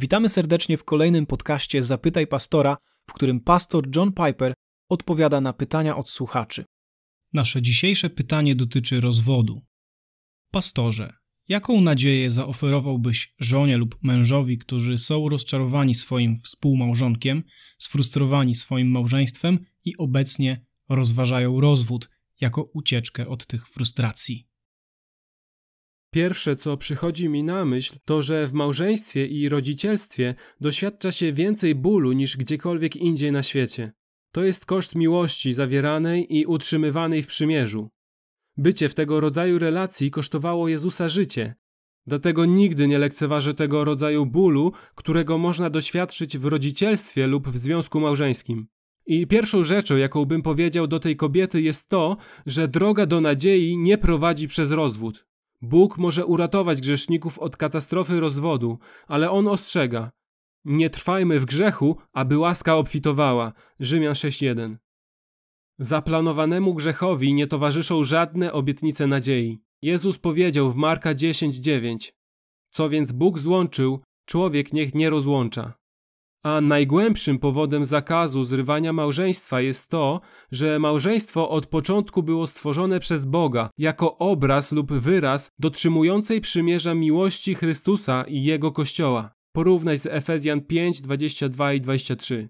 Witamy serdecznie w kolejnym podcaście Zapytaj Pastora, w którym pastor John Piper odpowiada na pytania od słuchaczy. Nasze dzisiejsze pytanie dotyczy rozwodu. Pastorze, jaką nadzieję zaoferowałbyś żonie lub mężowi, którzy są rozczarowani swoim współmałżonkiem, sfrustrowani swoim małżeństwem i obecnie rozważają rozwód jako ucieczkę od tych frustracji? Pierwsze, co przychodzi mi na myśl, to że w małżeństwie i rodzicielstwie doświadcza się więcej bólu niż gdziekolwiek indziej na świecie. To jest koszt miłości zawieranej i utrzymywanej w przymierzu. Bycie w tego rodzaju relacji kosztowało Jezusa życie. Dlatego nigdy nie lekceważę tego rodzaju bólu, którego można doświadczyć w rodzicielstwie lub w związku małżeńskim. I pierwszą rzeczą, jaką bym powiedział do tej kobiety, jest to, że droga do nadziei nie prowadzi przez rozwód. Bóg może uratować grzeszników od katastrofy rozwodu, ale On ostrzega: Nie trwajmy w grzechu, aby łaska obfitowała. Rzymian 6:1. Zaplanowanemu grzechowi nie towarzyszą żadne obietnice nadziei. Jezus powiedział w Marka 10:9: Co więc Bóg złączył, człowiek niech nie rozłącza. A najgłębszym powodem zakazu zrywania małżeństwa jest to, że małżeństwo od początku było stworzone przez Boga jako obraz lub wyraz dotrzymującej przymierza miłości Chrystusa i Jego Kościoła. Porównaj z Efezjan 5, 22 i 23.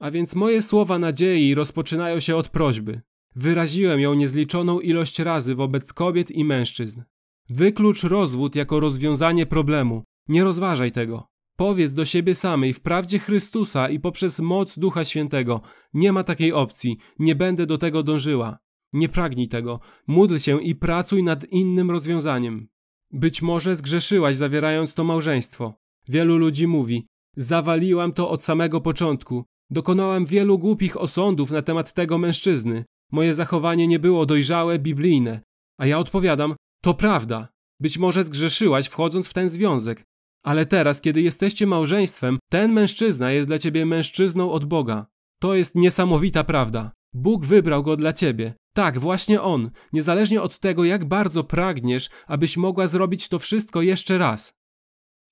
A więc moje słowa nadziei rozpoczynają się od prośby. Wyraziłem ją niezliczoną ilość razy wobec kobiet i mężczyzn. Wyklucz rozwód jako rozwiązanie problemu. Nie rozważaj tego. Powiedz do siebie samej w prawdzie Chrystusa i poprzez moc Ducha Świętego: Nie ma takiej opcji, nie będę do tego dążyła. Nie pragnij tego, módl się i pracuj nad innym rozwiązaniem. Być może zgrzeszyłaś zawierając to małżeństwo. Wielu ludzi mówi: Zawaliłam to od samego początku. Dokonałam wielu głupich osądów na temat tego mężczyzny. Moje zachowanie nie było dojrzałe, biblijne. A ja odpowiadam: To prawda. Być może zgrzeszyłaś wchodząc w ten związek, ale teraz, kiedy jesteście małżeństwem, ten mężczyzna jest dla ciebie mężczyzną od Boga. To jest niesamowita prawda. Bóg wybrał go dla ciebie. Tak, właśnie on, niezależnie od tego, jak bardzo pragniesz, abyś mogła zrobić to wszystko jeszcze raz.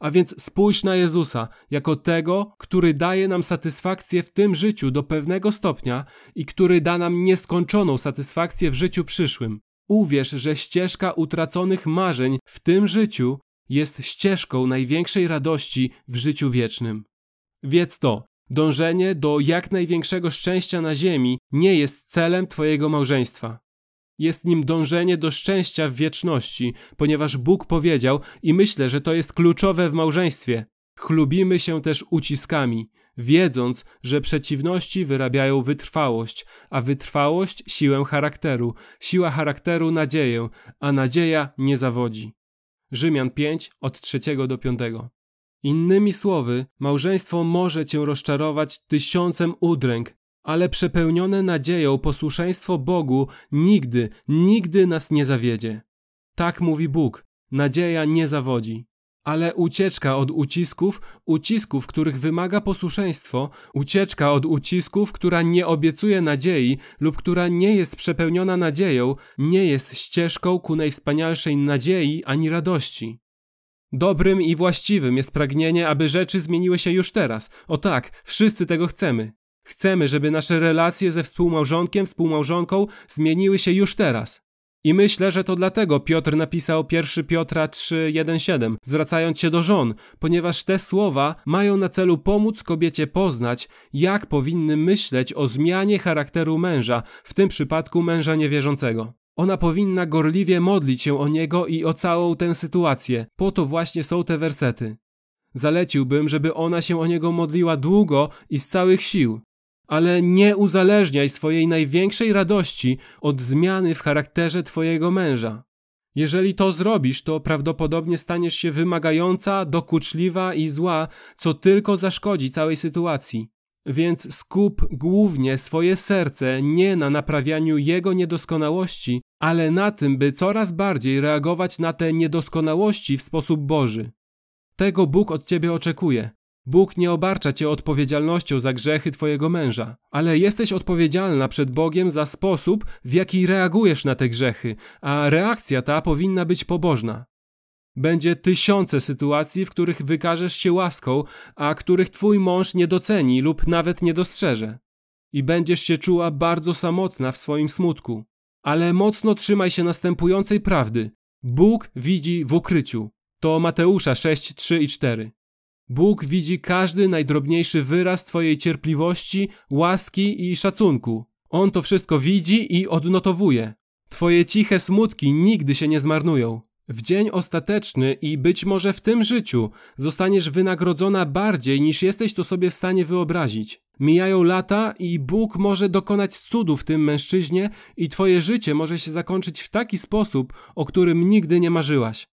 A więc spójrz na Jezusa jako tego, który daje nam satysfakcję w tym życiu do pewnego stopnia i który da nam nieskończoną satysfakcję w życiu przyszłym. Uwierz, że ścieżka utraconych marzeń w tym życiu jest ścieżką największej radości w życiu wiecznym. Wiedz to, dążenie do jak największego szczęścia na ziemi nie jest celem Twojego małżeństwa. Jest nim dążenie do szczęścia w wieczności, ponieważ Bóg powiedział i myślę, że to jest kluczowe w małżeństwie. Chlubimy się też uciskami, wiedząc, że przeciwności wyrabiają wytrwałość, a wytrwałość siłę charakteru, siła charakteru nadzieję, a nadzieja nie zawodzi. Rzymian 5 od 3 do 5. Innymi słowy, małżeństwo może cię rozczarować tysiącem udręk, ale przepełnione nadzieją posłuszeństwo Bogu nigdy, nigdy nas nie zawiedzie. Tak mówi Bóg, nadzieja nie zawodzi ale ucieczka od ucisków, ucisków, których wymaga posłuszeństwo, ucieczka od ucisków, która nie obiecuje nadziei lub która nie jest przepełniona nadzieją, nie jest ścieżką ku najwspanialszej nadziei ani radości. Dobrym i właściwym jest pragnienie, aby rzeczy zmieniły się już teraz. O tak, wszyscy tego chcemy. Chcemy, żeby nasze relacje ze współmałżonkiem, współmałżonką zmieniły się już teraz. I myślę, że to dlatego Piotr napisał 1 Piotra 3:1-7, zwracając się do żon, ponieważ te słowa mają na celu pomóc kobiecie poznać, jak powinny myśleć o zmianie charakteru męża, w tym przypadku męża niewierzącego. Ona powinna gorliwie modlić się o niego i o całą tę sytuację. Po to właśnie są te wersety. Zaleciłbym, żeby ona się o niego modliła długo i z całych sił ale nie uzależniaj swojej największej radości od zmiany w charakterze Twojego męża. Jeżeli to zrobisz, to prawdopodobnie staniesz się wymagająca, dokuczliwa i zła, co tylko zaszkodzi całej sytuacji. Więc skup głównie swoje serce nie na naprawianiu jego niedoskonałości, ale na tym, by coraz bardziej reagować na te niedoskonałości w sposób Boży. Tego Bóg od ciebie oczekuje. Bóg nie obarcza cię odpowiedzialnością za grzechy twojego męża, ale jesteś odpowiedzialna przed Bogiem za sposób, w jaki reagujesz na te grzechy, a reakcja ta powinna być pobożna. Będzie tysiące sytuacji, w których wykażesz się łaską, a których twój mąż nie doceni lub nawet nie dostrzeże. I będziesz się czuła bardzo samotna w swoim smutku. Ale mocno trzymaj się następującej prawdy. Bóg widzi w ukryciu. To Mateusza 6, 3 i 4. Bóg widzi każdy najdrobniejszy wyraz Twojej cierpliwości, łaski i szacunku. On to wszystko widzi i odnotowuje. Twoje ciche smutki nigdy się nie zmarnują. W dzień ostateczny i być może w tym życiu zostaniesz wynagrodzona bardziej niż jesteś to sobie w stanie wyobrazić. Mijają lata i Bóg może dokonać cudu w tym mężczyźnie i twoje życie może się zakończyć w taki sposób, o którym nigdy nie marzyłaś.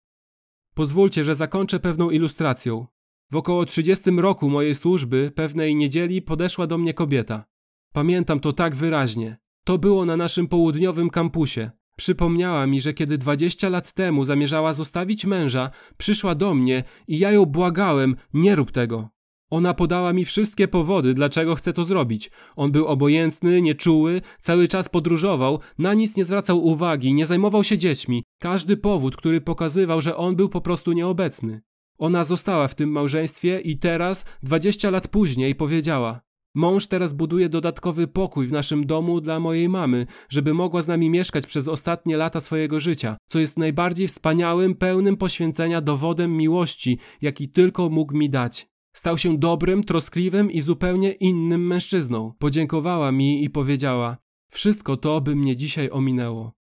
Pozwólcie, że zakończę pewną ilustracją. W około 30 roku mojej służby pewnej niedzieli podeszła do mnie kobieta. Pamiętam to tak wyraźnie. To było na naszym południowym kampusie. Przypomniała mi, że kiedy 20 lat temu zamierzała zostawić męża, przyszła do mnie i ja ją błagałem, nie rób tego. Ona podała mi wszystkie powody, dlaczego chce to zrobić. On był obojętny, nieczuły, cały czas podróżował, na nic nie zwracał uwagi, nie zajmował się dziećmi. Każdy powód, który pokazywał, że on był po prostu nieobecny. Ona została w tym małżeństwie i teraz, 20 lat później, powiedziała: Mąż teraz buduje dodatkowy pokój w naszym domu dla mojej mamy, żeby mogła z nami mieszkać przez ostatnie lata swojego życia, co jest najbardziej wspaniałym, pełnym poświęcenia dowodem miłości, jaki tylko mógł mi dać. Stał się dobrym, troskliwym i zupełnie innym mężczyzną. Podziękowała mi i powiedziała: Wszystko to by mnie dzisiaj ominęło.